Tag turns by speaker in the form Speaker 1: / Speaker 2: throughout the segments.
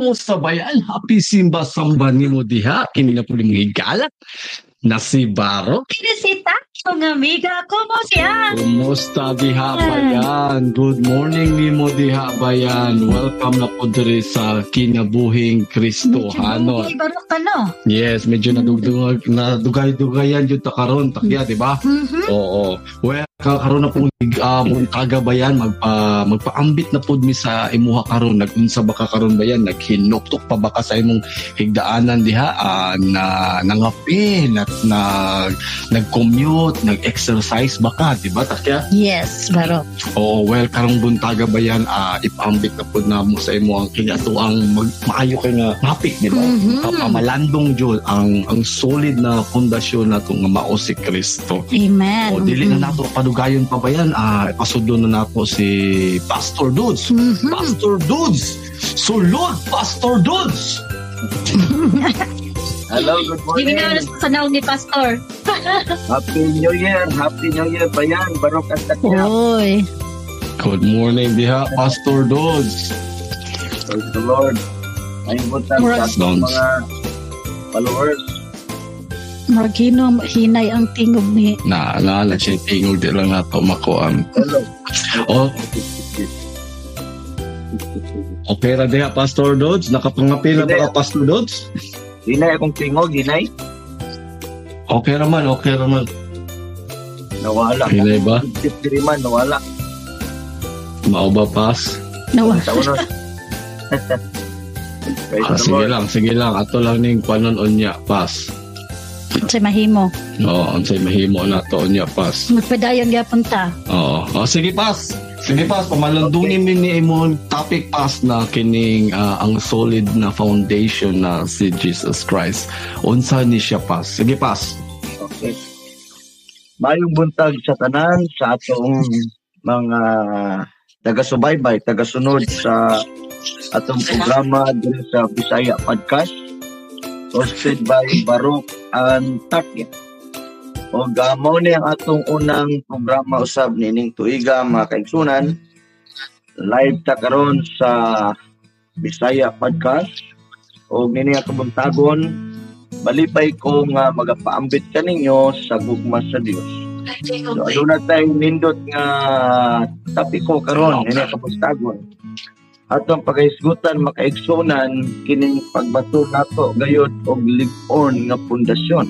Speaker 1: kumusta ba yan? Happy Simba Samba ni mo diha. Kini na po ni mga na si Baro.
Speaker 2: Kinisita, kong amiga, siya?
Speaker 1: Kumusta diha ba yan? Good morning ni mo diha ba yan? Welcome na po diri sa Kinabuhing Kristohanon.
Speaker 2: Medyo barok ka, no?
Speaker 1: Yes, medyo nadugay-dugayan jud ta karon takya, di ba?
Speaker 2: Mhm.
Speaker 1: Oo. Well, ka- karon na pong uh, mong kagabayan magpa magpaambit na pud mi sa imuha karon nagunsa ba ka karon ba yan naghinuktok pa ba ka sa imong higdaanan diha Ah, na nangapi na, na nag-commute nag-exercise ba ka di ba takya
Speaker 2: Yes, barok.
Speaker 1: Oo, well, karong buntaga ba yan, ah, ipambit na po na mo sa imo ang kinatuang mag, maayo kay nga mapik, di ba?
Speaker 2: Mhm.
Speaker 1: Kapamalandong jud ang ang solid na pundasyon nato nga mao si Kristo.
Speaker 2: Amen.
Speaker 1: O dili
Speaker 2: Mhm.
Speaker 1: na nato padugayon pa ba yan, ah, ipasudlo na nato si Pastor Dudes.
Speaker 2: Mhm.
Speaker 1: Pastor Dudes! Sulod, Pastor Dudes!
Speaker 3: Hello, good
Speaker 2: Hindi
Speaker 3: morning.
Speaker 2: na sa panahon ni Pastor.
Speaker 3: Happy New Year. Happy New Year pa yan. Barok at takya.
Speaker 2: Oy.
Speaker 1: Good morning diha, Pastor Dudes.
Speaker 3: Praise the Lord. Ay butan sa
Speaker 2: Praise
Speaker 3: atong
Speaker 1: Lord.
Speaker 3: mga followers.
Speaker 2: Margino, hinay ang tingog ni
Speaker 1: Na, na, na, siya tingog di lang nato.
Speaker 3: Hello.
Speaker 1: Oh, okay ra diha, Pastor Dudes. Nakapangapila ba Pastor Dudes?
Speaker 3: Hinay akong tingog, hinay.
Speaker 1: Okay raman, okay raman.
Speaker 3: Nawala.
Speaker 1: Hinay ba?
Speaker 3: Diri man, nawala.
Speaker 1: Mao ba pas?
Speaker 2: nawa.
Speaker 3: Taunos. Praise
Speaker 1: Ah, sige lang, sige lang. Ato lang ning panon unya pas.
Speaker 2: Sa mahimo.
Speaker 1: Oo, unsay mahimo na to unya pas.
Speaker 2: Magpadayon gyapon ta.
Speaker 1: Oo. Oh, sige pas. Sige pas, pamalandungin okay. ni imong topic pas na kining ah, ang solid na foundation na si Jesus Christ. Unsa ni siya pas? Sige pas.
Speaker 3: Okay. Mayong buntag sa tanan sa atong mga taga-subaybay, taga-sunod sa atong programa dito sa Bisaya Podcast hosted by Barok and Takya. O gamo ni ang atong unang programa usab nining tuiga mga kaigsunan. Live ta karon sa Bisaya Podcast o nini ang kabuntagon balipay ko nga magapaambit ka ninyo sa gugma sa Dios. So, aduna tayong nindot nga tapiko karon ini kapustagon. Atong pagahisgutan makaigsunan kining pagbato nato gayud og lig-on nga pundasyon.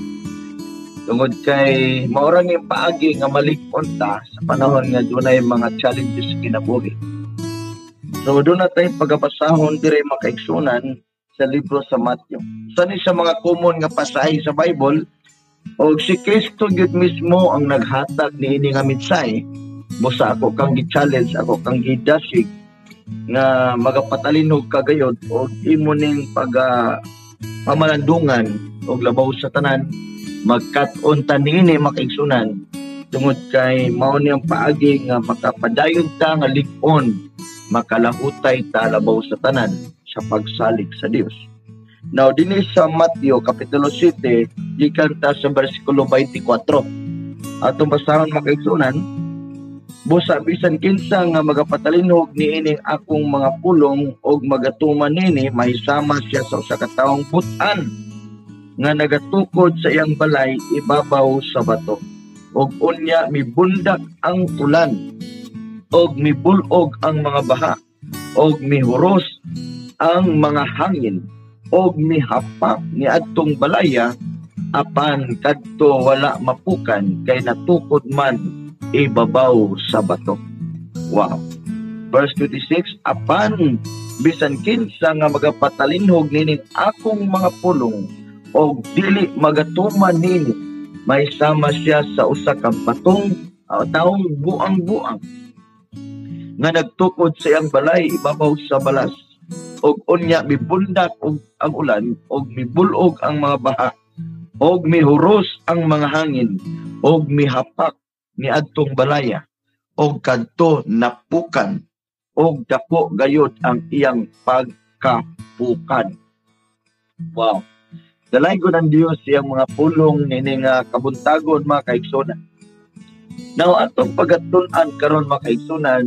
Speaker 3: Tungod kay maurang yung paagi nga malig-on ta sa panahon nga dunay mga challenges kinabuhi. So doon na tayong pagabasahon dire makaigsunan sa libro sa Matthew. Sani sa mga common nga pasahe sa Bible, o si Kristo gyud mismo ang naghatag ni ini nga mensahe. Busa ako kang gi-challenge, ako kang gi-dasig nga magapatalinog kagayod o imo ning pag ah, pamalandungan og labaw sa tanan magkat-on ta niini makaigsunan tungod kay mao niyang paagi nga makapadayon ta nga lig-on makalahutay ta labaw sa tanan sa pagsalig sa Dios. Now, dinhi sa Matthew, Kapitulo 7, gikan ta sa versikulo 24. Atong basahon makaigsunan, busa bisan kinsa nga magapatalinog ni ining akong mga pulong og magatuman nini mahisama siya sa usa ka taong butan nga nagatukod sa iyang balay ibabaw sa bato. Og unya mibundak ang ulan. Og mibulog ang mga baha. Og mihuros ang mga hangin. Og mihapak ni adtong balaya apan kadto wala mapukan kay natukod man ibabaw sa bato. Wow. Verse 26, apan bisan kinsa nga magapatalinhog nining akong mga pulong o dili magatuman nini may sama siya sa usa ka batong uh, taong buang-buang nga nagtukod sa iyang balay ibabaw sa balas og unya mibundak og ang ulan og mibulog ang mga baha og mihuros ang mga hangin og mihapak ni adtong balaya og kadto napukan og dako gayud ang iyang pagkapukan. Wow. Dalay ko ng Diyos iyang mga pulong nini nga kabuntagon mga kaigsunan. Now atong pagatun-an karon mga kaigsunan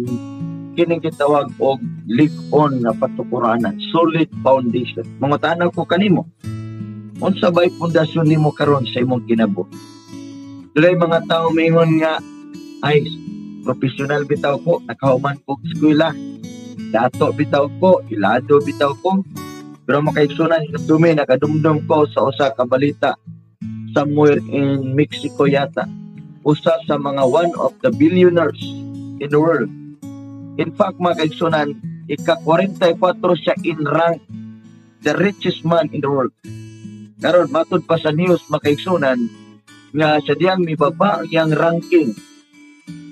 Speaker 3: kining gitawag og lig-on nga patukuranan, solid foundation. Mga tanaw ko kanimo, unsa ba'y pundasyon nimo karon sa imong kinabuhi? Dulay mga tao mingon nga ay professional bitaw ko, nakahuman ko eskwela. Dato bitaw ko, ilado bitaw ko. Pero makaigsunan sa dumi, nakadumdum ko sa usa ka balita somewhere in Mexico yata. Usa sa mga one of the billionaires in the world. In fact, mga kaigsunan, ika-44 siya in rank the richest man in the world. Karon matud pa sa news makaigsunan nga sa diyang mibaba ang iyang ranking.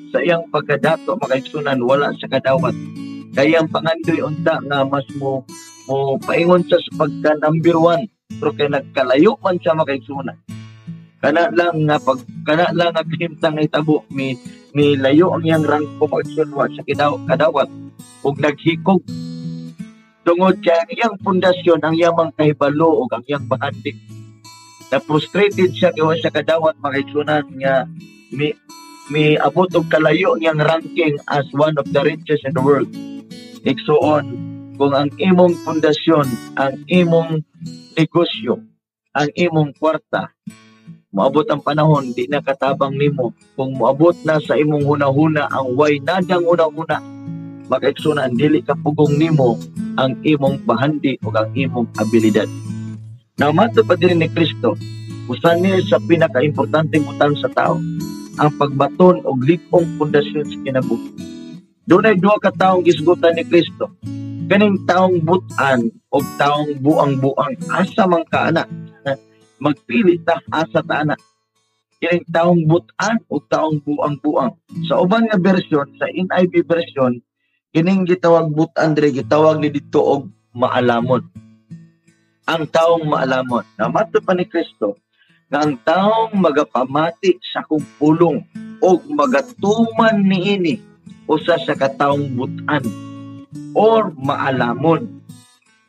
Speaker 3: Sa iyang pagkadato makaigsunan wala sa kadawat. Kaya ang pangandoy unta nga mas mo mo paingon sa pagka number one. Pero kay nagkalayo man siya makaigsunan. Kana lang nga pag kana lang nga himtang itabo mi mi layo ang iyang rank ko makaigsunan sa kidaw kadawat ug naghikog. Tungod kay ang iyang pundasyon ang iyang kahibalo ug ang iyang bahandi na frustrated siya kay sa kadawat makaigsunan nga mi mi abot og kalayo niyang ranking as one of the richest in the world. Iksuon, kung ang imong pundasyon, ang imong negosyo, ang imong kwarta, moabot ang panahon, di na katabang nimo. Kung moabot na sa imong hunahuna, ang way nadang hunahuna, makaigsunan, dili ka pugong nimo ang imong bahandi o ang imong abilidad. Na mato pa din ni Kristo, usan niya sa pinaka-importanteng utang sa tao, ang pagbaton og likong pundasyon sa kinabuhi. Doon ay duha ka taong gisgutan ni Kristo. Kaning taong butan o taong buang-buang asa man ka anak. Magpili ta asa ta anak. Kining taong butan o taong buang-buang. Sa uban nga version, sa NIV version, kining gitawag butan dire gitawag ni dito og maalamon. Ang taong maalamon. Namato pa ni Kristo, nga ang taong magapamati sa kong pulong o magatuman niini usa sa kataong butan or maalamon.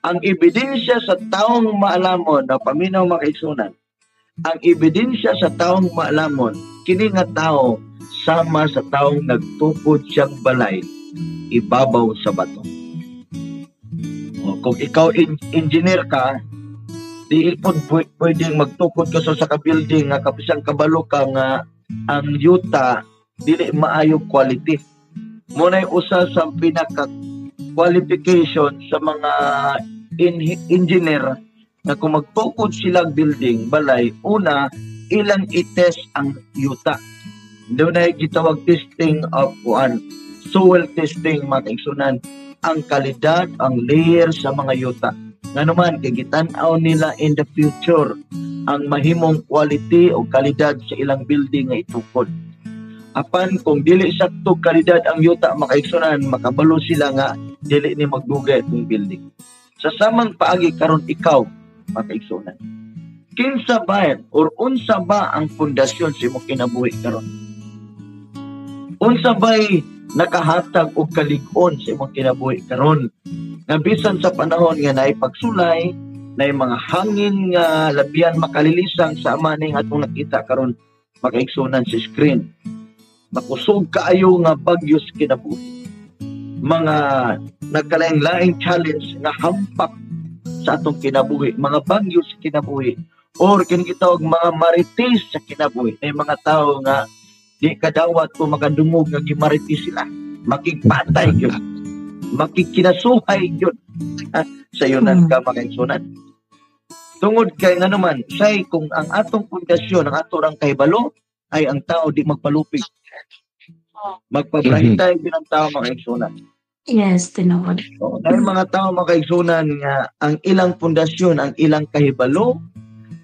Speaker 3: Ang ebidensya sa taong maalamon na paminaw makaisunan, ang ebidensya sa taong maalamon, kini nga tao sama sa taong nagtukod siyang balay, ibabaw sa bato. Kung ikaw in- engineer ka, di ipon pwedeng magtukod ka sa ka building nga kapisang kabalo ka nga ang yuta dili maayo quality. Mo na usa sa pinaka qualification sa mga in- engineer na kung magtukod sila building balay una ilang i-test ang yuta. Doon na gitawag testing of kuan soil testing mga ang kalidad ang layer sa mga yuta nga naman kay gitan-aw nila in the future ang mahimong quality o kalidad sa ilang building nga itukod. Apan kung dili sakto kalidad ang yuta makaigsunan makabalo sila nga dili ni magdugay itong building. Sa samang paagi karon ikaw makaigsunan. Kinsa ba or unsa ba ang pundasyon sa imong kinabuhi karon? Unsa ba'y nakahatag og kalig-on sa imong kinabuhi karon? nga bisan sa panahon nga naay pagsulay na mga hangin nga labian makalilisang sa ama ning atong nakita karon makaigsunan sa screen. Makusog kaayo nga bagyos kinabuhi. Mga nagkalaing-laing challenge nga hampak sa atong kinabuhi. Mga bagyos kinabuhi. Or kini gitawag mga marites sa kinabuhi. Ay mga tao nga di kadawat ko makadungog nga gimarites sila makigpatay gyud makikinasuhay yun sa yunan ka makaigsunan. Tungod kay nga naman, say kung ang atong pundasyon, ang ato rang kahibalo, ay ang tao di magpalupig. Magpabrahitay din ang tao makaigsunan.
Speaker 2: Yes, tinuod.
Speaker 3: So, dahil mga tao makaigsunan nga ang ilang pundasyon, ang ilang kahibalo,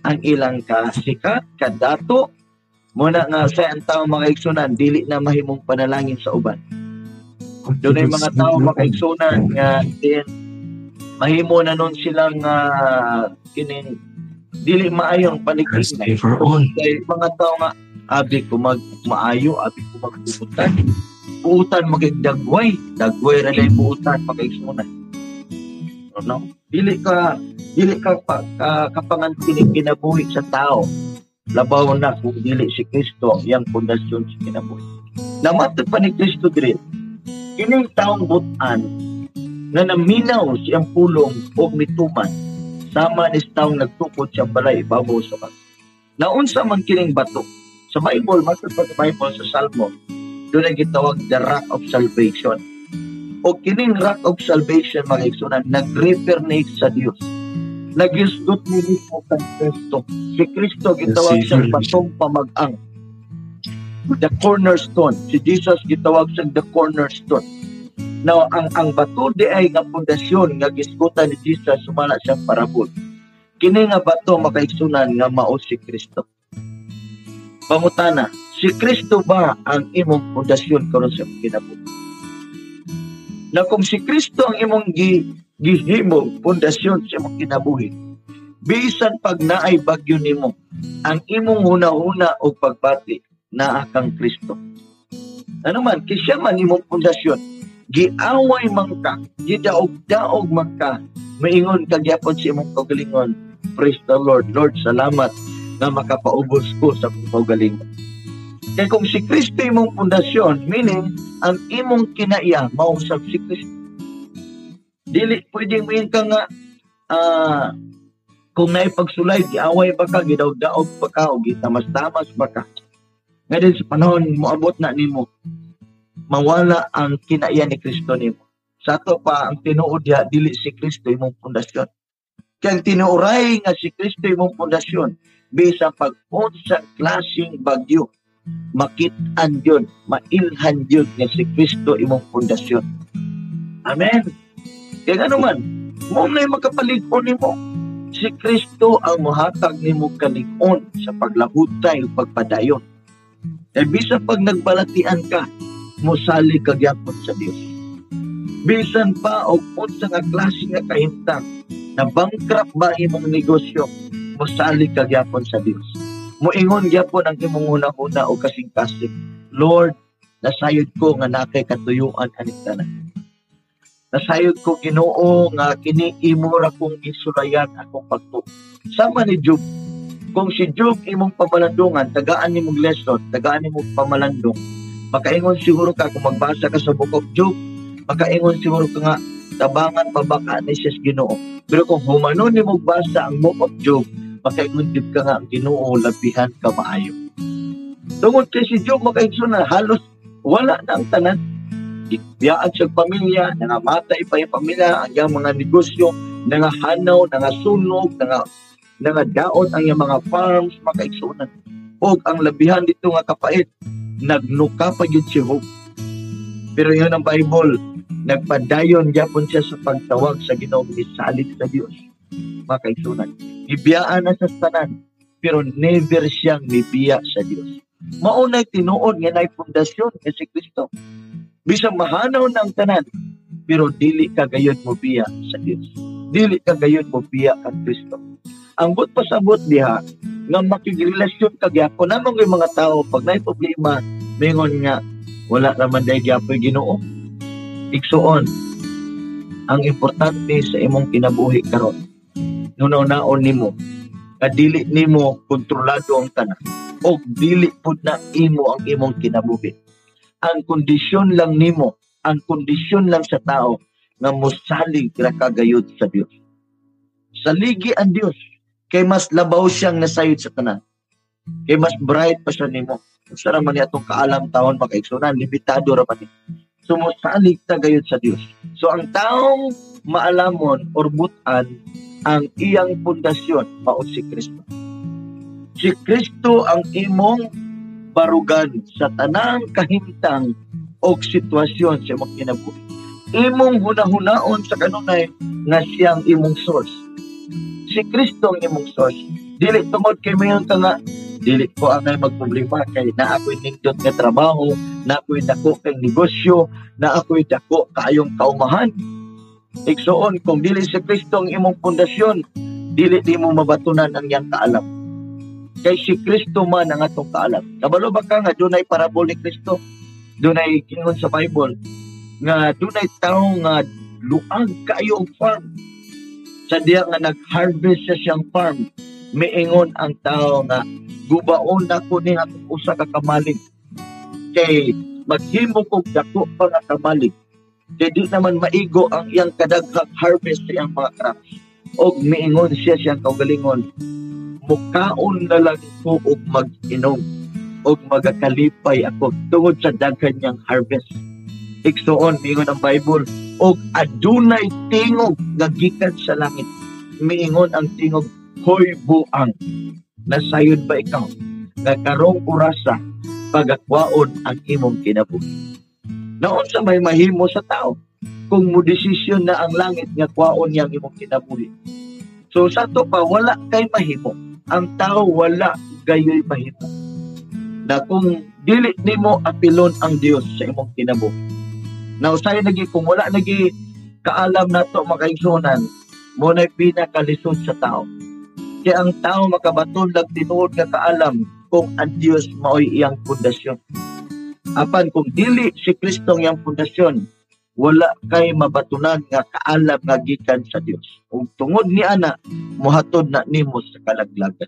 Speaker 3: ang ilang kasikat, kadato, muna nga sa ang tao makaigsunan, dili na mahimong panalangin sa uban doon ay mga tao makaigsunan nga din mahimo na nun silang uh, kining dili maayong paligid
Speaker 1: for all.
Speaker 3: Kay mga tao nga abi ko mag maayo, abi ko magbubutan. Buutan magigdagway, dagway ra dai buutan makaigsunan. No? Dili ka dili ka pa, ka, kapangan kinabuhi sa tao. Labaw na kung dili si Kristo yang pundasyon sa kinabuhi. Namatod pa ni Kristo diri kining taong butan nga naminaw siyang pulong o mituman sama ni taong nagtukod siyang balay ibabaw sa bato. Naunsa man kining bato. Sa Bible, matod pa sa Bible sa Salmo, doon ang gitawag the rock of salvation. O kining rock of salvation, mga iksunan, nag-refer sa Dios. Nag-isgot ni mismo kang Kristo. Si Kristo gitawag siyang batong pamag-ang. The cornerstone. Si Jesus gitawag siyang the cornerstone. Now, ang ang bato di ay nga pundasyon nga gisgutan ni Jesus sumala siyang parabol. Kini nga bato makaigsunan nga mao si Kristo. Pangutana, si Kristo ba ang imong pundasyon karon sa kinabuhi? Na kung si Kristo ang imong gi, gihimo pundasyon sa imong kinabuhi, bisan pag naay bagyo nimo, ang imong huna-huna o pagbati na akang Kristo. Ano man, kisya man imong pundasyon, giaway man ka, gidaog-daog man ka, maingon ka gyapon si imong kaugalingon. Praise the Lord. Lord, salamat na makapaubos ko sa kaugalingon. Kaya kung si Kristo imong pundasyon, meaning, ang imong kinaiya, mausap si Kristo. Dili, pwedeng mayin ka nga, uh, kung na pagsulay, giaway ba ka, gidaog-daog pa ka, o gitamas-tamas ba ka. Ngayon sa panahon, moabot na nimo, mawala ang kinaya ni Kristo nimo. Sa to pa ang tinuod diha dili si Kristo imong pundasyon. Kaya tinuoray nga si Kristo imong pundasyon bisa pag sa klaseng bagyo makit-an yun, mailhan yun nga si Kristo imong pundasyon. Amen. Kaya ano man, mo na makapalig-on nimo. Si Kristo ang muhatag nimo kalig-on sa paglahutay ug pagpadayon. Kaya bisa pag nagbalatian ka, mosali kagyapon sa Dios. Bisan pa og unsa nga klase nga kahimtang na bankrupt ba imong negosyo, mosali kagyapon sa Dios. Moingon gyapon ang imong una-una o kasing-kasing, Lord, nasayod ko nga nakay katuyuan aning tanan. Nasayod ko Ginoo nga kini imo ra kong isulayan akong pagtu. Sama ni Job, kung si Job imong pamalandungan, tagaan nimong lesson, tagaan nimong pamalandong, Makaingon siguro ka kung magbasa ka sa Book of Job, makaingon siguro ka nga tabangan pa baka ni Sis Ginoo. Pero kung humano ni mo basa ang Book of Job, makaingon jud ka nga Ginoo labihan ka maayo. Tungod kay si Job makaingon na halos wala na ang tanan. Biyaan sa pamilya, nangamatay pa yung pamilya, ang mga negosyo, nangahanaw, nangasunog, nga nangadaot ang yung mga farms, makaigsunan. O ang labihan dito nga kapait, nagnuka pa yun si Hope. Pero yun ang Bible, nagpadayon yapon siya sa pagtawag sa Ginoo salit sa Dios. Mga kaisunan, ibiyaan na sa tanan, pero never siyang nibiya sa Dios. Maunay tinuod nga nay pundasyon nga si Kristo. Bisang mahanaw ng tanan, pero dili ka gayon mo biya sa Dios. Dili ka gayon mo biya kang Kristo. Ang but pasabot diha, nga makigrelasyon ka gyapon namang yung mga tao pag naay problema mingon nga wala naman dai gyapon Ginoo igsuon ang importante sa imong kinabuhi karon nunaw-naon nimo kadili nimo kontrolado ang tanan o dili pud na imo ang imong kinabuhi ang kondisyon lang nimo ang kondisyon lang sa tao nga mosalig ra kagayod sa Dios saligi ang Dios kay mas labaw siyang nasayod sa tanan. Kay mas bright pa siya nimo. Sa raman ni atong kaalam taon makaigsunan, limitado ra man ni. Sumusalig ta gayud sa Dios. So ang taong maalamon or butan ang iyang pundasyon mao si Kristo. Si Kristo ang imong barugan sa tanang kahimtang o sitwasyon sa imong kinabuhi. Imong hunahunaon sa kanunay nga siyang imong source si Kristo ang imong source. Dili tungod kay mayon ka nga dili ko ang magproblema kay na ako'y nindot nga trabaho, na ako'y dako kay negosyo, na ako'y dako kayong kaumahan. Igsoon, kung dili si Kristo ang imong pundasyon, dili di mo mabatunan ang iyang kaalam. Kay si Kristo man ang atong kaalam. Kabalo ba ka nga dunay parabol ni Kristo? Dunay kingon sa Bible nga dunay tawo nga luag kayo ang farm sa diya nga nag-harvest sa siyang farm, miingon ang tao nga gubaon na ko ni usa ka kamalig. Kay maghimo kog dako pa nga kamalig. kaya di naman maigo ang iyang kadaghang harvest sa iyang mga crops. O miingon siya siyang kaugalingon, mukaon na lang ko og mag-inom og magakalipay ako tungod sa daghan niyang harvest. Iksoon, miingon ang Bible, og adunay tingog nga gikan sa langit. Miingon ang tingog, hoy buang, nasayod ba ikaw? Nga karong orasa, pagakwaon ang imong kinabuhi. Naon sa may mahimo sa tao kung mo desisyon na ang langit nga kwaon yang imong kinabuhi. So sa to pa wala kay mahimo. Ang tao wala gayoy mahimo. Na kung dili nimo apilon ang Dios sa imong kinabuhi. Na usay nagi kung wala nagi kaalam nato makaigsunan mo na pinakalisod sa tao. Kaya ang tao makabaton lang tinuod nga kaalam kung ang Dios maoy iyang pundasyon apan kung dili si Kristo ang pundasyon wala kay mabatunan nga kaalam nga gikan sa Dios ug tungod ni ana mohatod na nimo sa kalaglagan.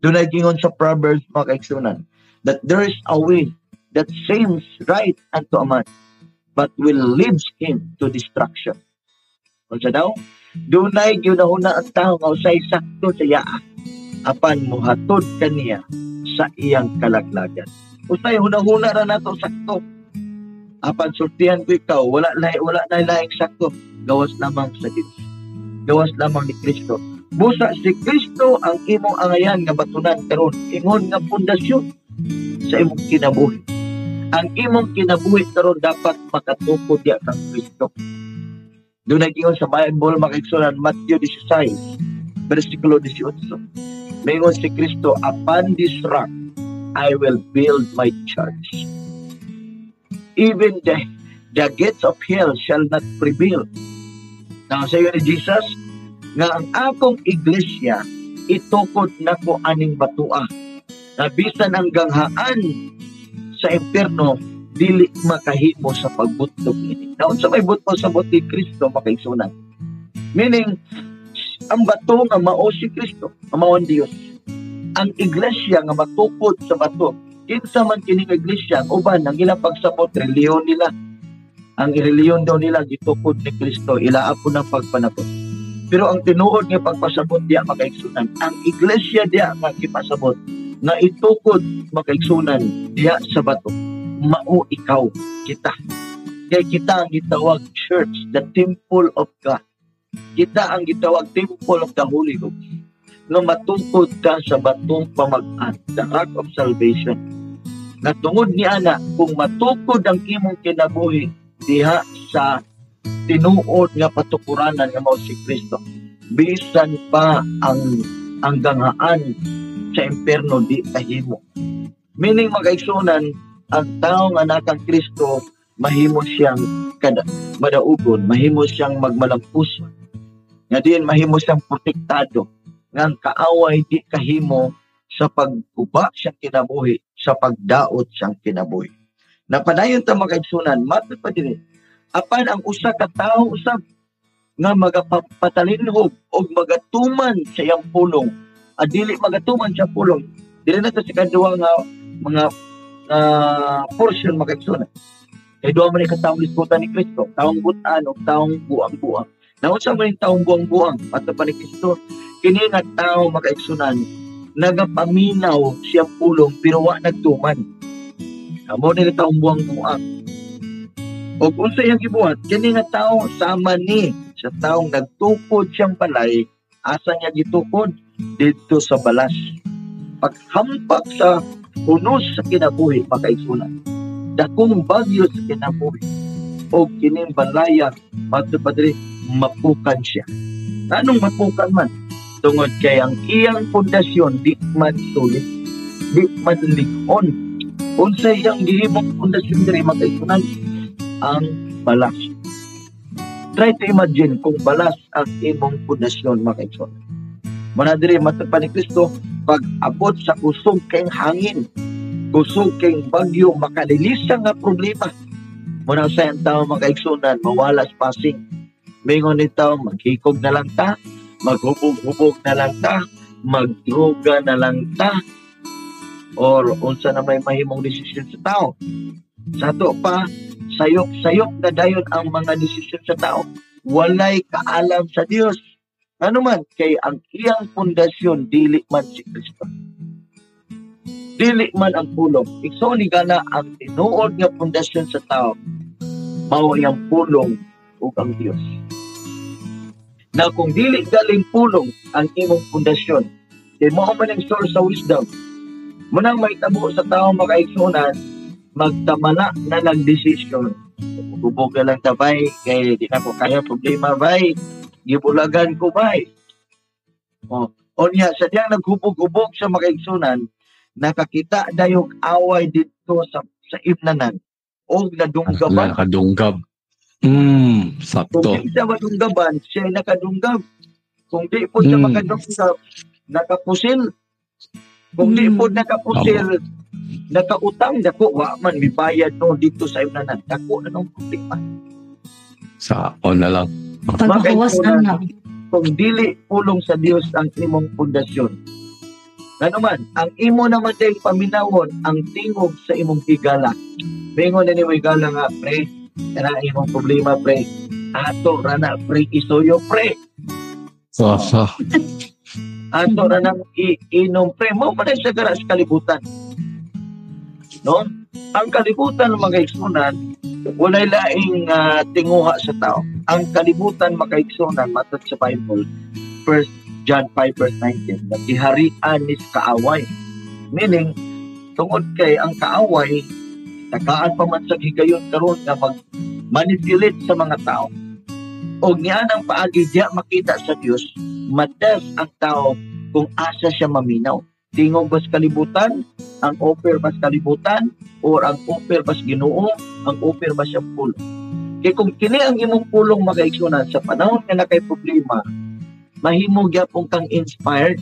Speaker 3: Dunay gingon sa Proverbs mga kaigsunan that there is a way that seems right unto a man but will leads him to destruction. Unsa daw? Dunay ginahuna ang tao nga usay sakto sa iya apan mohatod kaniya sa iyang kalaglagan. Usay hunahuna ra nato sakto. Apan sultihan ko ikaw, wala na wala na laing sakto. Gawas lamang sa Dios. Gawas lamang ni Kristo. Busa si Kristo ang imong angayan nga batunan karon ingon nga pundasyon sa imong kinabuhi. Ang imong kinabuhi karon dapat makatukod diya kang Kristo. Doon nag sa Bible makiksunan Matthew 16 versikulo 18. Mayroon si Kristo upon this rock I will build my church. Even the, the gates of hell shall not prevail. Now, sa ni Jesus, nga ang akong iglesia, itukod na ko aning batua. Na bisan ang ganghaan sa impierno, dili makahimo sa pagbutlog ini. Now, sa may butlo sa buti Kristo, makaisunan. Meaning, ang bato nga mao si Kristo, mao ang Diyos ang iglesia nga matukod sa bato kinsa man kining iglesia uban ang ilang pagsabot reliyon nila. Ang reliyon daw nila gitukod ni Kristo ila ako ng pagpanabot. Pero ang tinuod nga pagpasabot diya makaigsunan. Ang iglesia diya nga gipasabot nga itukod makaigsunan diya sa bato. Mao ikaw kita. Kay kita ang gitawag church the temple of God. Kita ang gitawag temple of the Holy Ghost. Nga matungkod ka sa batong pamag-an, the ark of salvation. Nga tungod ni ana, kung matukod ang imong kinabuhi diha sa tinuod nga patukuranan nga mao si Kristo, bisan pa ang ang gangaan sa imperno di kahimo. Meaning magaigsunan, ang tao nga nakang Kristo mahimo siyang kada madaugon, mahimo siyang magmalampuson. Nga din mahimo siyang protektado ngang kaaway di kahimo sa pagkuba siyang kinabuhi, sa pagdaot siyang kinabuhi. Napadayon ta makaigsunan, mato pa din apan ang usa ka tawo usab nga magapatalinhog o magatuman sa iyang pulong. Adili magatuman sa pulong dili na sa kaduwa nga mga uh, portion makaigsunan kay duha man katawong lisbutan ni Kristo taong butan o taong buang-buang naunsa man taong buang-buang ato pa ni Kristo. Kini nga tao makaigsunan nagapaminaw siya pulong pero wa nagtuman. Amo ni taong buwang buang o kung sa iyang gibuhat kini nga tao sama ni sa taong nagtukod siyang balay asa niya gitukod? Dito sa balas. Paghampak sa punos sa kinabuhi makaigsunan dakong bagyo sa kinabuhi. O kining balaya padre mapukan siya. Anong mapukan man tungod kay ang iyang pundasyon di man di man likon unsa iyang gihimong pundasyon diri makaisunan ang balas. Try to imagine kung balas ang imong pundasyon makaisunan Muna diri matapan ni Kristo pag abot sa kusog kay hangin kusog kay bagyo makalilisa nga problema. Muna sa tao makaigsunan mawala sa passing mingon ni tao maghikog na lang ta maghubog-hubog na lang ta, magdroga na lang ta, or unsa na may mahimong desisyon sa tao. Sa to pa, sayop-sayop na dayon ang mga desisyon sa tao. Walay kaalam sa Dios. Ano man, kay ang iyang pundasyon, dili man si Kristo. Dili man ang pulong. Ikso ni gana ang tinuod nga pundasyon sa tao, mao ang pulong ug ang Dios. Na kung dili galing pulong ang imong pundasyon, kay mao man ang source sa wisdom. Munang may tabo sa tao makaigsunan, magtamala na ng desisyon. Bubog na lang tabay, kay di na ko kaya problema bay. Gibulagan ko bay. O, o niya, sadyang naghubog-hubog sa makaigsunan, nakakita dayong away dito sa sa imnanan o nadunggaban.
Speaker 1: Nakadunggab. Hmm,
Speaker 3: Kung
Speaker 1: sakto.
Speaker 3: di siya madunggaban, siya ay nakadunggab. Kung di po siya
Speaker 1: Hmm.
Speaker 3: makadunggab, nakapusil. Kung di po
Speaker 2: Hmm.
Speaker 3: nakapusil, nakautang, dako, wa man, mibayad no dito sa. Dako na nung problema.
Speaker 1: Sa on na lang.
Speaker 2: Pagbawas
Speaker 3: Makaigsunan,
Speaker 2: na
Speaker 3: Kung dili pulong sa Dios ang imong pundasyon. Ano man, ang imo naman din paminawon ang tingog sa imong higala. Bingon na ni mo higala nga, pre, kana imong problema, pre. Ato, rana, pre, isuyo, pre.
Speaker 1: So, so.
Speaker 3: Ato na nang iinom, pre. Mo man sa gara sa kalibutan. No? Ang kalibutan, mga iksunan, walay laing ah, tinguha sa tao. Ang kalibutan, mga iksunan, matod sa Bible, 1 John 5 verse 19, na giharian ni kaaway. Meaning, tungod kay ang kaaway, tagaan pa man sa higayon karon nga mag manipulate sa mga tao. O niya ang paagi diya makita sa Dios, matas ang tao kung asa siya maminaw. Tingog bas kalibutan, ang offer bas kalibutan, or ang offer bas ginoo, ang offer bas siyang pulong. Kaya kung kini ang imong pulong magaigsunan sa panahon nga na kay problema, mahimo gyapon kang inspired,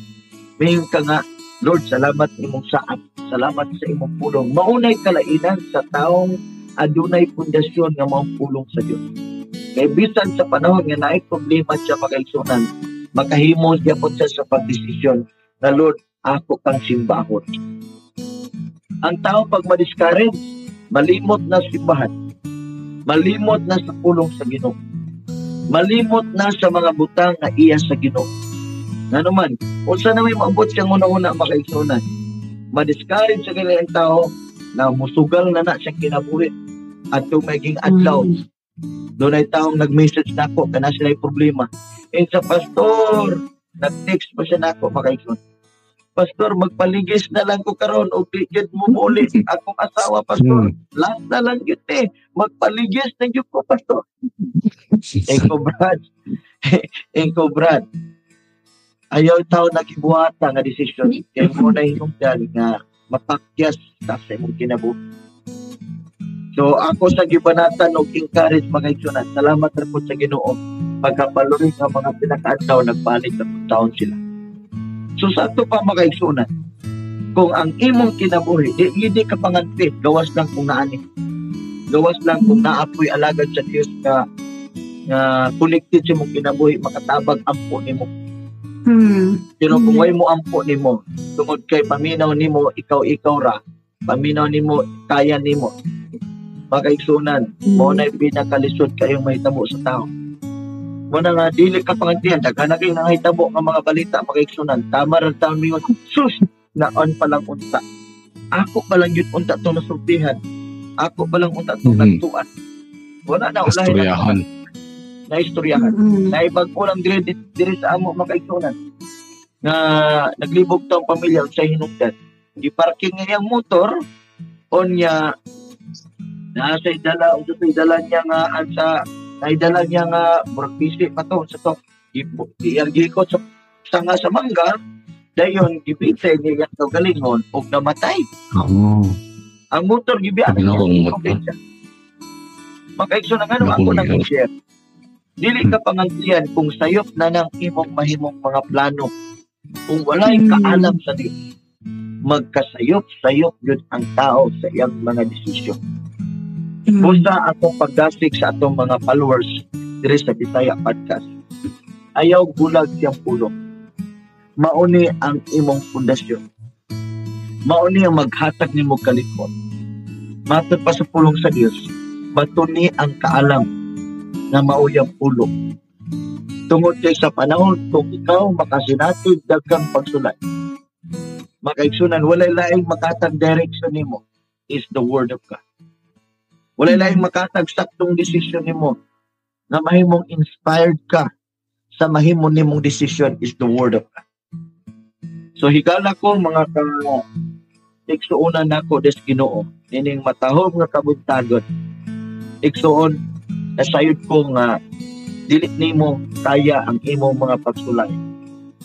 Speaker 3: mayon ka nga, Lord, salamat imong saat, salamat sa imong pulong. Maunay kalainan sa taong adunay pundasyon nga mao pulong sa Dios. Kay bisan sa panahon nga naay problema siya magaigsunan, makahimo siya sa pagdesisyon na Lord, ako kang simbahon. Ang tao pag ma-discourage, malimot na simbahan. Malimot na sa pulong sa Ginoo. Malimot na sa mga butang na iya sa Ginoo. Nga naman, unsa na may maabot siyang una-una makaigsunan. Ma-discourage sa kanilang tao na musugal na na siyang kinabuhi at maging adlaw
Speaker 2: Hmm.
Speaker 3: doon ay taong nag-message na ako kana sila yung problema. Eh sa pastor, nag-text pa siya na ako makaigsoon. Pastor, magpaligis na lang ko karon o tigid mo muli akong asawa, pastor.
Speaker 1: Hmm.
Speaker 3: Last na lang yun eh. Magpaligis na yun ko, pastor. Engko Brad. Engko Brad. Ayaw tao nagibuhata nga desisyon. Kaya mo na hinungdan nga mapakyas ka sa imong kinabuhi. So ako sa gibanatan og encourage mga igsunan. Salamat ra po sa Ginoo pagkapalurin nga mga pinakaadlaw nagbalik na taon sila. So sa ato pa mga igsunan, kung ang imong kinabuhi, di, hindi ka panganti, gawas lang kung naani. Gawas lang kung naapoy alagad sa Dios nga nga connected sa imong kinabuhi, makatabag ampo nimo.
Speaker 2: Hmm.
Speaker 3: Pero kung
Speaker 2: Mm.
Speaker 3: way mo ampo nimo, tungod kay paminaw nimo, ikaw-ikaw ra, paminaw nimo, kaya nimo. Magaigsunan, mo na pinakalisod kayong mahitabo sa tao. Mo na nga, dili ka pangantiyan, daghan na kayo nangahitabo nga mga balita, magaigsunan, tama rin taon mingon, sus, naon pa lang unta. Ako pa lang yun unta itong nasultihan. Ako pa lang unta itong
Speaker 1: Mhm.
Speaker 3: nagtuan. Wala na, ulahin na. Na istoryahan
Speaker 2: Hmm.
Speaker 3: na ibag ko lang dire dire sa amo makaigsunan nga naglibog tong pamilya sa hinungdan giparking niya yung motor on niya na sa dala o sa dala niya nga ang sa naidala niya nga burpisi pa to sa to iyang gikot sa sanga sa manggar dayon gibitay niya yung to galingon og namatay
Speaker 1: Oo.
Speaker 3: ang motor gibiya
Speaker 1: Ang ginawang motor.
Speaker 3: Makaigso na nga ako nang share. Dili ka pangantiyan kung sayop na ng imong mahimong mga plano. Kung wala'y
Speaker 2: Hmm.
Speaker 3: kaalam sa Dios, magkasayop-sayop yun ang tao sa iyang mga desisyon.
Speaker 2: Hmm.
Speaker 3: Busa akong pagdasig sa atong mga followers diri sa Bisaya Podcast. Ayaw bulag siyang pulong. Mauni ang imong pundasyon. Mauni ang maghatag nimo kalikot. Matod pa sa pulong sa Dios, bato ni ang kaalam na mauyang pulo. Tungod kay sa panahon kung ikaw makasinatid daghang pagsulat. Makaigsunan walay laing makatag direction nimo is the word of God. Walay laing makatag saktong decision nimo na mahimong inspired ka sa mahimo nimong decision is the word of God. So higala ko mga ka igsuonan nako des Ginoo ining matahom nga kabuntagon igsuon nasayod ko nga dili nimo kaya ang imong mga pagsulay.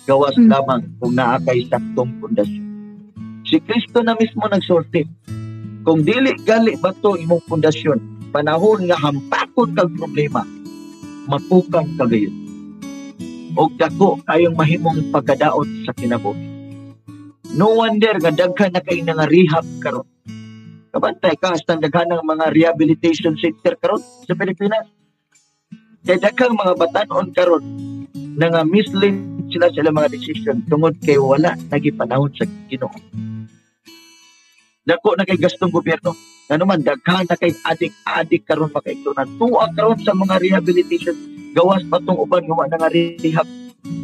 Speaker 3: Gawas
Speaker 2: Mm.
Speaker 3: lamang kung naa kay saktong pundasyon. Si Kristo na mismo nagsulti. Kung dili gali bato imong pundasyon panahon nga hampakon kag problema mapukang kagayon. Og dako kayong mahimong pagkadaot sa kinabuhi. No wonder nga daghan na kay nga rehab karon kabantay ka hasta daghan ng mga rehabilitation center karon sa Pilipinas. Kay daghang mga batanon karon na nga mislead sila sa ilang mga decision tungod kay wala nagipanahon sa Ginoo. Dako na kay gastong gobyerno. Ano man daghan na kay adik-adik karon makaigtunan. Tuwa karon sa mga rehabilitation. Gawas pa tong uban gawa na nga rehab.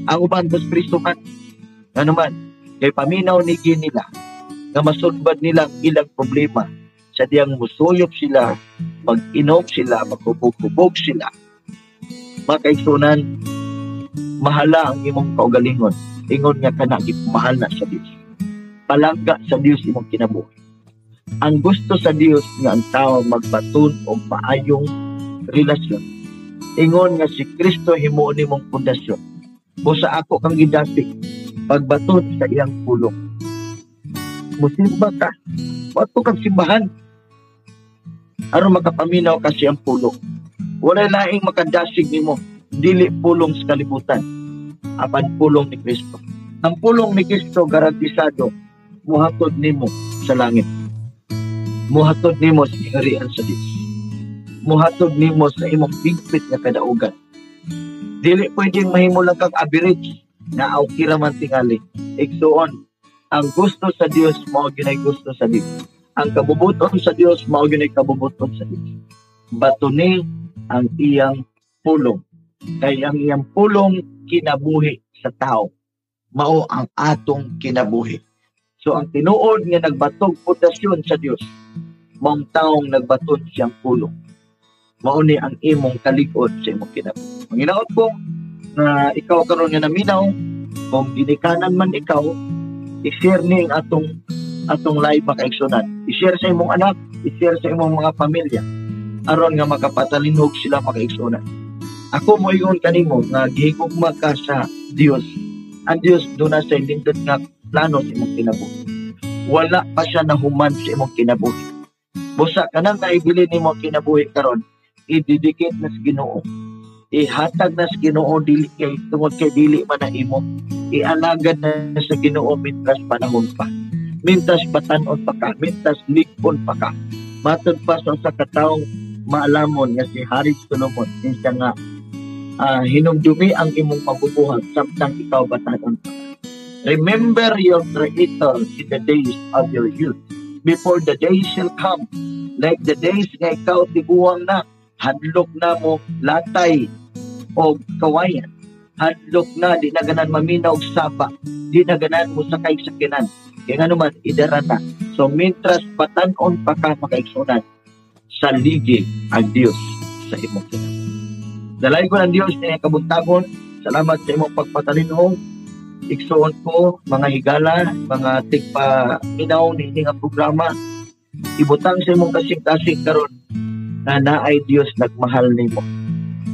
Speaker 3: Ang uban mas pristo man. Ano man kay paminaw ni nila nga masulbad nila ang ilang problema sa diyang musuyop sila mag-inom sila magkubog-kubog sila. Makaigsunan mahala ang imong kaugalingon. Ingon nga kana mahal na sa Dios palangga sa Dios imong kinabuhi. Ang gusto sa Dios nga ang tao magbaton og maayong relasyon. Ingon nga si Kristo himuon nimong pundasyon. Busa ako kang gidati pagbaton sa iyang pulong. Musimba ka. Wato kang simbahan aron makapaminaw ka siyang pulong wala laing makadasig nimo dili pulong sa kalibutan. Apan pulong ni Kristo. Ang pulong ni Kristo garantisado muhatod nimo sa langit. Muhatod nimo sa kaharian sa Dios muhatod nimo sa imong bigpit nga kadaugan. Dili pwedeng mahimo lang kang average na okay ra man tingali igsuon ang gusto sa Dios mao ginay gusto sa Dios ang kabubuton sa Dios mao ginay kabubuton sa Dios batuni ang iyang pulong. Kay ang iyang pulong kinabuhi sa tao. Mao ang atong kinabuhi. So ang tinuod nga nagbatog pundasyon sa Dios maong taong nagbaton siyang pulong. Mao ni ang imong kalig-on sa imong kinabuhi. Manginaot ko na ikaw karon nga naminaw kung ginikanan man ikaw i-share ni ang atong atong live makaigsunan i-share sa imong anak i-share sa imong mga pamilya. Aron nga makapatalinhog sila makaigsunan ako mo yun kanimo nga gihigugma ka sa Dios ang Dios do na sa lindot nga plano sa imong kinabuhi. Wala pa siya nahuman sa imong kinabuhi. Busa ka nang naibili nimo kinabuhi karon ididikit na sa Ginoo. Ihatag na sa Ginoo dili kay tungod kay dili man na imo. Ialagad na sa Ginoo mintas panahon pa mintas batanon pa ka mintas likpon pa ka. Matod pa sa usa ka taong maalamon nga si Haris Solomon. Siya nga ah, hinumdumi ang imong mabubuhat samtang ikaw batanon pa ka. Remember your creator in the days of your youth. Before the days shall come like the days nga ikaw tiguang na hadlok na mo latay o kawayan. Hadlok na di na ganan maminaw og sapa di na ganan mo sakay sa kinan kaya nga naman idara na so mintras batanon pa ka makaigsunan sa ligi ang Dios sa imong kinan dalay ko ng Dios na kabuntagon salamat sa imong pagpatalinong. Igsuon ko mga higala mga tigpa minaw ni nga programa. Ibutang sa imong kasing-kasing karon na naay Dios nagmahal nimo.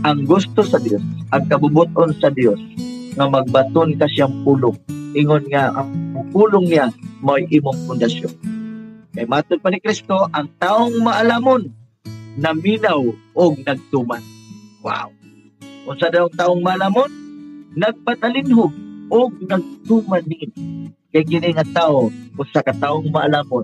Speaker 3: Ang gusto sa Dios ang kabubuton sa Dios nga magbaton ka siyang pulong. Ingon nga ang pulong niya mo imong pundasyon. Kay matod pa ni Kristo ang taong maalamon na minaw og nagtuman. Wow! Unsa daw taong maalamon nagpatalinhog og nagtuman din. Kay kini nga tawo usa ka taong maalamon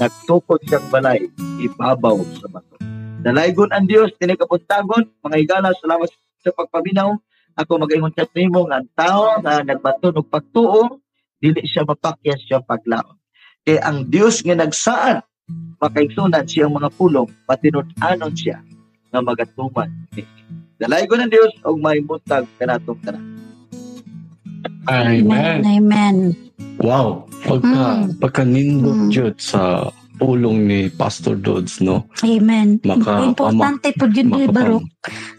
Speaker 3: nagtukod siyang balay ibabaw sa bato. Dalaygon ang Dios, tinikapuntagon, mga higala, salamat sa pagpaminaw. Ako mag-ingon sa nimo nga tao na nagbaton og pagtuo, dili siya mapakyas siya paglaon. Kaya ang Dios nga nagsaan makaigsunan siyang mga pulong patinud-anon siya nga magatuman. Dalay ko ng Dios og may butag kanatong tanan.
Speaker 2: Amen.
Speaker 1: Amen.
Speaker 2: Amen.
Speaker 1: Wow. Pagka,
Speaker 2: Mm.
Speaker 1: pagka nindot
Speaker 2: Mm.
Speaker 1: jud sa pulong ni Pastor Dodds, no?
Speaker 2: Amen.
Speaker 1: Maka-
Speaker 2: Importante po yun ni
Speaker 1: Makapam-
Speaker 2: Barok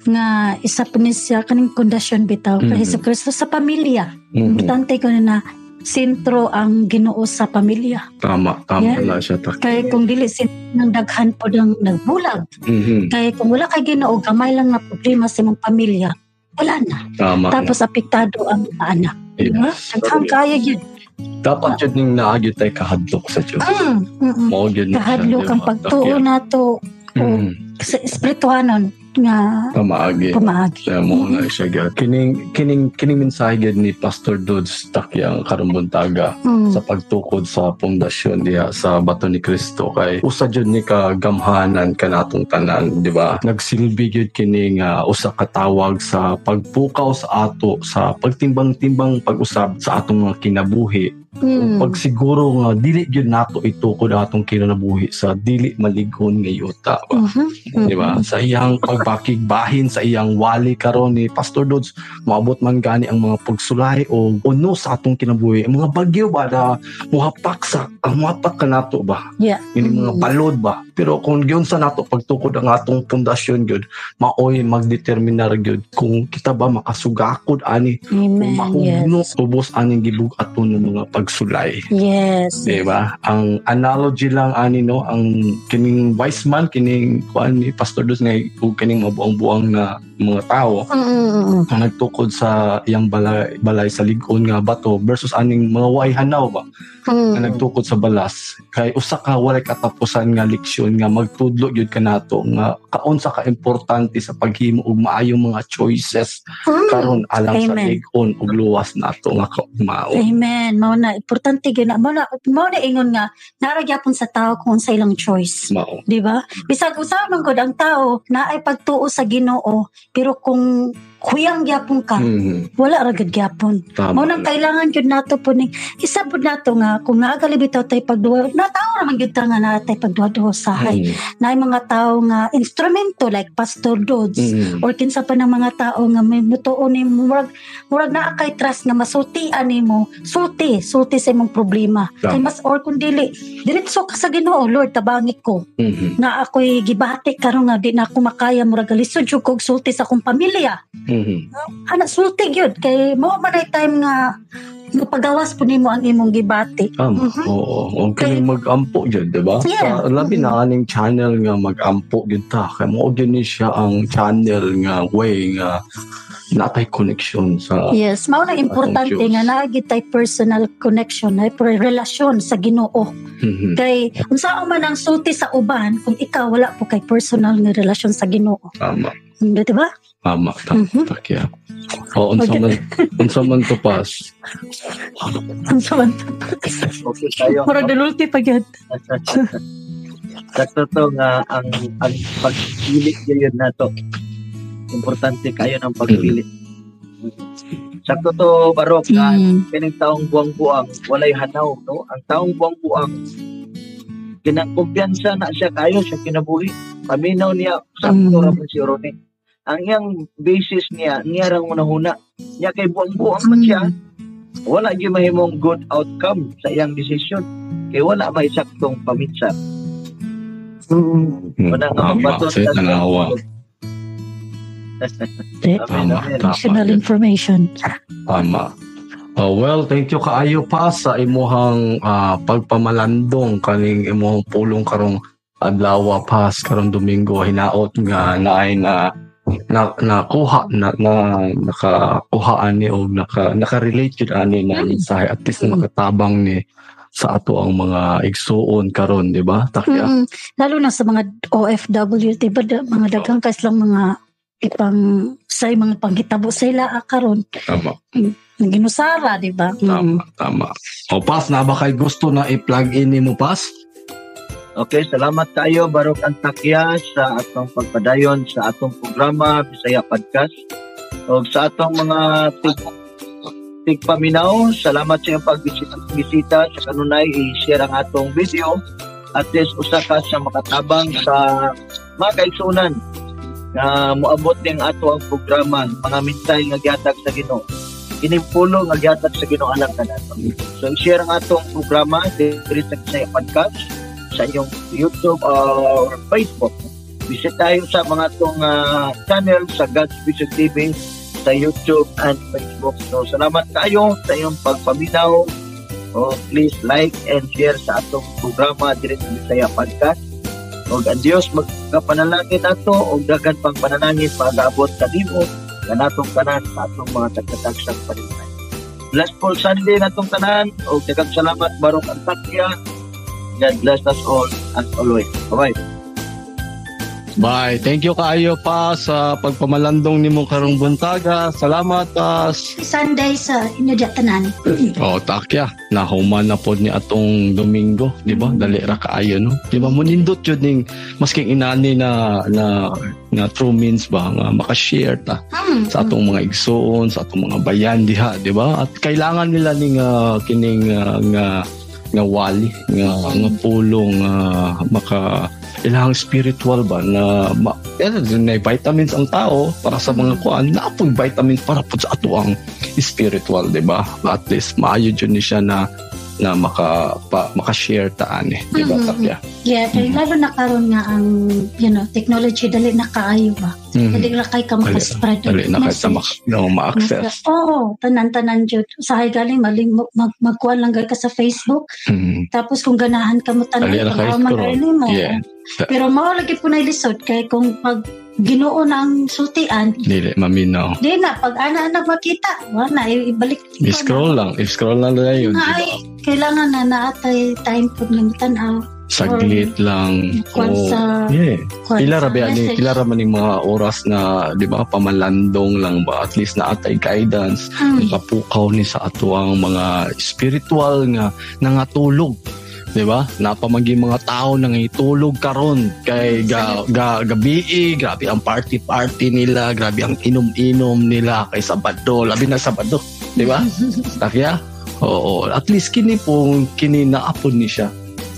Speaker 2: nga isa po ni siya kaning kondasyon bitaw
Speaker 1: Mhm.
Speaker 2: kay Hesus Kristo sa pamilya.
Speaker 1: Mhm.
Speaker 2: Importante ko na sentro ang Ginoo sa pamilya.
Speaker 1: Tama, tama
Speaker 2: Yeah.
Speaker 1: na siya. Tak.
Speaker 2: Kay kung dili nang daghan po ng nagbulag.
Speaker 1: Mhm.
Speaker 2: Kay kung wala kay Ginoo gamay lang na problema sa imong pamilya, wala na.
Speaker 1: Tama.
Speaker 2: Tapos apektado ang anak.
Speaker 1: Yes.
Speaker 2: Diba? Daghang kaya yun.
Speaker 1: Dapat jud ning naagyo tay kahadlok sa Dios.
Speaker 2: Mm, mm, mm.
Speaker 1: Mao gyud na siya,
Speaker 2: Kahadlok ang pagtuo nato
Speaker 1: Tak,
Speaker 2: o
Speaker 1: mhm.
Speaker 2: sa espirituhanon nga
Speaker 1: Pamaagi.
Speaker 2: pamaagi.
Speaker 1: Mo na siya gyud. Kining kining kining mensahe gyud ni Pastor Dodds takyang karong buntaga
Speaker 2: Mm.
Speaker 1: sa pagtukod sa pundasyon diha sa bato ni Kristo kay usa jud ni kagamhanan kanatong tanan di ba nagsilbi gyud kini nga usa ka tawag sa pagpukaw sa ato sa pagtimbang-timbang pag-usab sa atong mga kinabuhi
Speaker 2: Mm.
Speaker 1: pag siguro nga dili gyud nato itukod atong kinabuhi sa dili maligon nga yuta ba
Speaker 2: Mhm.
Speaker 1: di ba sa iyang pagbakig bahin sa iyang wali karon ni Pastor Dodds maabot man gani ang mga pagsulay o uno sa atong kinabuhi ang mga bagyo ba na muhapak sa ang muhapak ka nato ba
Speaker 2: Yeah.
Speaker 1: ini mga
Speaker 2: Mm.
Speaker 1: balod ba pero kung giyon sa nato pagtukod ang atong pundasyon gyud maoy magdeterminar gyud kung kita ba makasugakod ani
Speaker 2: Amen.
Speaker 1: mahugno
Speaker 2: Yes.
Speaker 1: ubos aning gibugaton ng mga pagsulay
Speaker 2: Yes.
Speaker 1: Di ba? Ang analogy lang ani no, ang kining wise man kining kuan ni Pastor Dos nga kining mabuang-buang na mga tao ang nagtukod sa iyang balay, balay sa ligon nga bato versus aning mga way hanaw ba
Speaker 2: Mm.
Speaker 1: nagtukod sa balas kay usa ka walay katapusan nga leksyon nga magtudlo gyud kanato nga kaunsa ka importante sa paghimo og maayong mga choices
Speaker 2: Mm.
Speaker 1: karon alang sa
Speaker 2: Amen.
Speaker 1: ligon ug luwas nato nga kaugmao
Speaker 2: Amen. Mao na importante gyud na mao na mao na ingon nga nara gyapon sa tao kung sa ilang choice.
Speaker 1: mao
Speaker 2: Di ba? Bisag usa man gud ang tao na ay pagtuo sa Ginoo pero kung huyang gyapon ka,
Speaker 1: Mhm.
Speaker 2: wala ra gud gyapon. Mao nang kailangan gyud nato po ni isa pud nato nga kung naagali bitaw tay pagduwa na tao ra man gyud ta nga na tay pagduwa sahay.
Speaker 1: Mhm.
Speaker 2: Na mga tao nga instrumento like Pastor Dodds
Speaker 1: Mhm.
Speaker 2: or kinsa pa ng mga tao nga may mutuo ni murag murag naa kay trust nga masultian nimo sulti sulti sa imong problema
Speaker 1: Tama.
Speaker 2: kay mas or kun dili diretso ka sa Ginoo Lord tabangit ko
Speaker 1: Mhm.
Speaker 2: na ako'y gibati karon nga di na ako makaya murag lisod jud kog sulti sa akong pamilya
Speaker 1: Mhm.
Speaker 2: ana sulti gyud kay mao man ay time nga pagawas po nimo ang imong gibati
Speaker 1: Tama.
Speaker 2: Mhm.
Speaker 1: Oo. Huwag kayong mag-ampo dyan, di ba?
Speaker 2: Yeah.
Speaker 1: Sa, labi na aning channel nga mag-ampo dyan ta. Kaya mo dyan ni siya ang channel nga way nga natay connection sa
Speaker 2: Yes, mao na importante nga naagi tay personal connection, na relasyon sa Ginoo.
Speaker 1: Mhm.
Speaker 2: Kay unsa man ang sulti sa uban kung ikaw wala po kay personal nga relasyon sa Ginoo.
Speaker 1: Tama.
Speaker 2: Hindi di ba?
Speaker 1: Tama. Tama.
Speaker 2: Mhm.
Speaker 1: Takya. O, unsa man, unsa man to pas.
Speaker 2: Unsa man?
Speaker 3: Okay tayo.
Speaker 2: Murag dululti pa gyud.
Speaker 3: Sakto to nga ang ang pagpili gayon nato. Importante kayo ng pagpili. Sakto to barok nga
Speaker 2: Mm.
Speaker 3: kining taong buang-buang walay hanaw no ang taong buang-buang kinang kumpiyansa na siya kayo sa kinabuhi paminaw niya sakto
Speaker 2: Mm.
Speaker 3: ra si Ronnie ang iyang basis niya niya rang unahuna niya kay buang-buang man siya. Wala gyud mahimong good outcome sa iyang desisyon kay wala may saktong pamitsa.
Speaker 1: Hmm,
Speaker 3: wala nga mabatot
Speaker 1: Sa tanawa. Tama.
Speaker 2: Additional information.
Speaker 1: Tama. Oh, well, thank you. Kaayo pa sa imuhang ah, pagpamalandong kaning imuhang pulong karong adlaw pas karong Domingo. Hinaot nga naay na na nakuha na, na nakakuha ani o naka naka-relate jud ani na mensahe at least makatabang ni sa ato ang mga igsuon karon di ba takya?
Speaker 2: Mm-mm. Lalo na sa mga OFW, di ba da- mga daghang kas lang mga ipang sa mga panghitabo sa ila ah, karon.
Speaker 1: Tama.
Speaker 2: Ginusara, di ba? Mm.
Speaker 1: tama tama. O pas na ba kay gusto na i-plug in nimo pas
Speaker 3: Okay, salamat tayo Barok Antakya sa atong pagpadayon sa atong programa Bisaya Podcast. O sa atong mga tig tigpaminaw, salamat sa iyong pagbisita bisita sa kanunay i-share ang atong video. At least usa ka sa makatabang sa mga kaigsunan nga moabot ning ato ang programa. Mga mintay nga gihatag sa Ginoo. Kini pulo nga gihatag sa Ginoo alang kanato so i-share ang atong programa diri sa Bisaya Podcast sa inyong YouTube or Facebook. Visit tayo sa mga atong uh, channel sa God's Vision TV sa YouTube and Facebook. So salamat kayo sa iyong pagpaminaw. O please like and share sa atong programa diri sa Bisaya Podcast. O ang Dios magkapanalangin nato o dagan pang panalangin pag-abot sa dimo nga natong tanan sa atong mga tagkatagsang paninay. Blessful Sunday natong tanan. O dagang salamat. Barong ang takya. God bless us all as always. Bye-bye.
Speaker 1: Bye. Thank you kaayo pa sa pagpamalandong nimo karong buntaga. Salamat pas.
Speaker 2: Sunday sa inyo tanan.
Speaker 1: Oh, takya. Nahuman na pod ni atong Domingo, di ba? Dali ra kaayo no. Di ba munindot jud ning masking inani na na na true means ba nga maka-share ta
Speaker 2: Hmm.
Speaker 1: sa atong mga igsoon, sa atong mga bayan diha, di ba? At kailangan nila ning ah, kining ah, nga nga wali nga nga pulong nga maka ilang spiritual ba na ma, yan, na vitamins ang tao para sa mga kuan. Na pag vitamins para po sa ato ang spiritual di ba? At least maayo jud ni siya na na maka pa, maka-share taan eh di ba
Speaker 2: Mhm.
Speaker 1: Takya
Speaker 2: Yeah, kay lalo na karon nga ang you know, technology dali na kaayo ba.
Speaker 1: Mhm.
Speaker 2: Dali na kay ka makaspread.
Speaker 1: dali na kahit sa mak- no, ma-access
Speaker 2: Oo, tanan-tanan jud. Usahay galing maling mag, magkuhan lang gay ka sa Facebook.
Speaker 1: Mhm.
Speaker 2: Tapos kung ganahan ka mo tanan,
Speaker 1: kay
Speaker 2: tanaw man mo.
Speaker 1: Yeah.
Speaker 2: Pero mao lagi po na lisod kay kung pag Ginoo ng sultian,
Speaker 1: dili maminaw.
Speaker 2: Di na pag ana na makita, wala ibalik na.
Speaker 1: i-scroll lang i-scroll lang na yun. Di
Speaker 2: ay, kailangan na naatay time po ng tanaw.
Speaker 1: saglit lang.
Speaker 2: Kwan
Speaker 1: Oo.
Speaker 2: sa-
Speaker 1: yeah.
Speaker 2: Kwan
Speaker 1: Pila
Speaker 2: sa
Speaker 1: ra ba ani pila ra man mga oras na di ba pamalandong lang ba? At least na atay guidance.
Speaker 2: Hmm.
Speaker 1: kapukaw ni sa ato ang mga spiritual nga nangatulog di ba? Napamagi mga tao nang itulog karon kay ga, ga, gabi grabe ang party party nila grabe ang inom-inom nila kay Sabado. Labi na Sabado di ba? Takya oo at least kini po kini naapon ni siya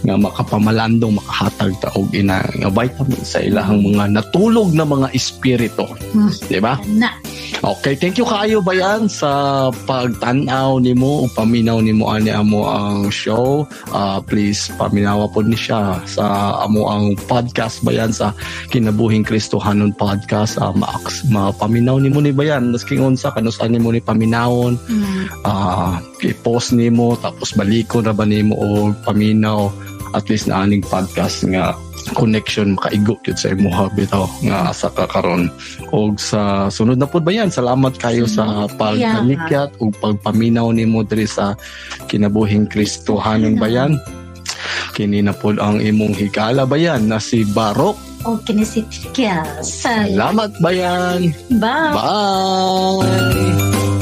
Speaker 1: nga makapamalandong makahatag ta og ina nga vitamin sa ilahang mga natulog na mga espiritu
Speaker 2: Hmm.
Speaker 1: di ba?
Speaker 2: Na.
Speaker 1: Okay, thank you kaayo bayan sa pagtanaw nimo o paminaw nimo ani amo ang show. Ah, please paminawa pod ni siya sa amo ang podcast bayan sa Kinabuhing Kristohanon podcast. Uh, maaks mapaminaw nimo ni bayan maski unsa kanus ani mo ni paminawon
Speaker 2: Hmm.
Speaker 1: ah i-post nimo tapos baliko na ba nimo o paminaw at least na aning podcast nga connection makaigo gyud sa imuha bitaw nga asa ka karon. Og sa sunod na pud ba yan? Salamat kayo sa pagkalikyat ug pagpaminaw nimo diri sa kinabuhing Kristohanon bayan kini na pud ang imong higala bayan na si Barok.
Speaker 2: O. Sa
Speaker 1: salamat bayan
Speaker 2: Bye.
Speaker 1: bye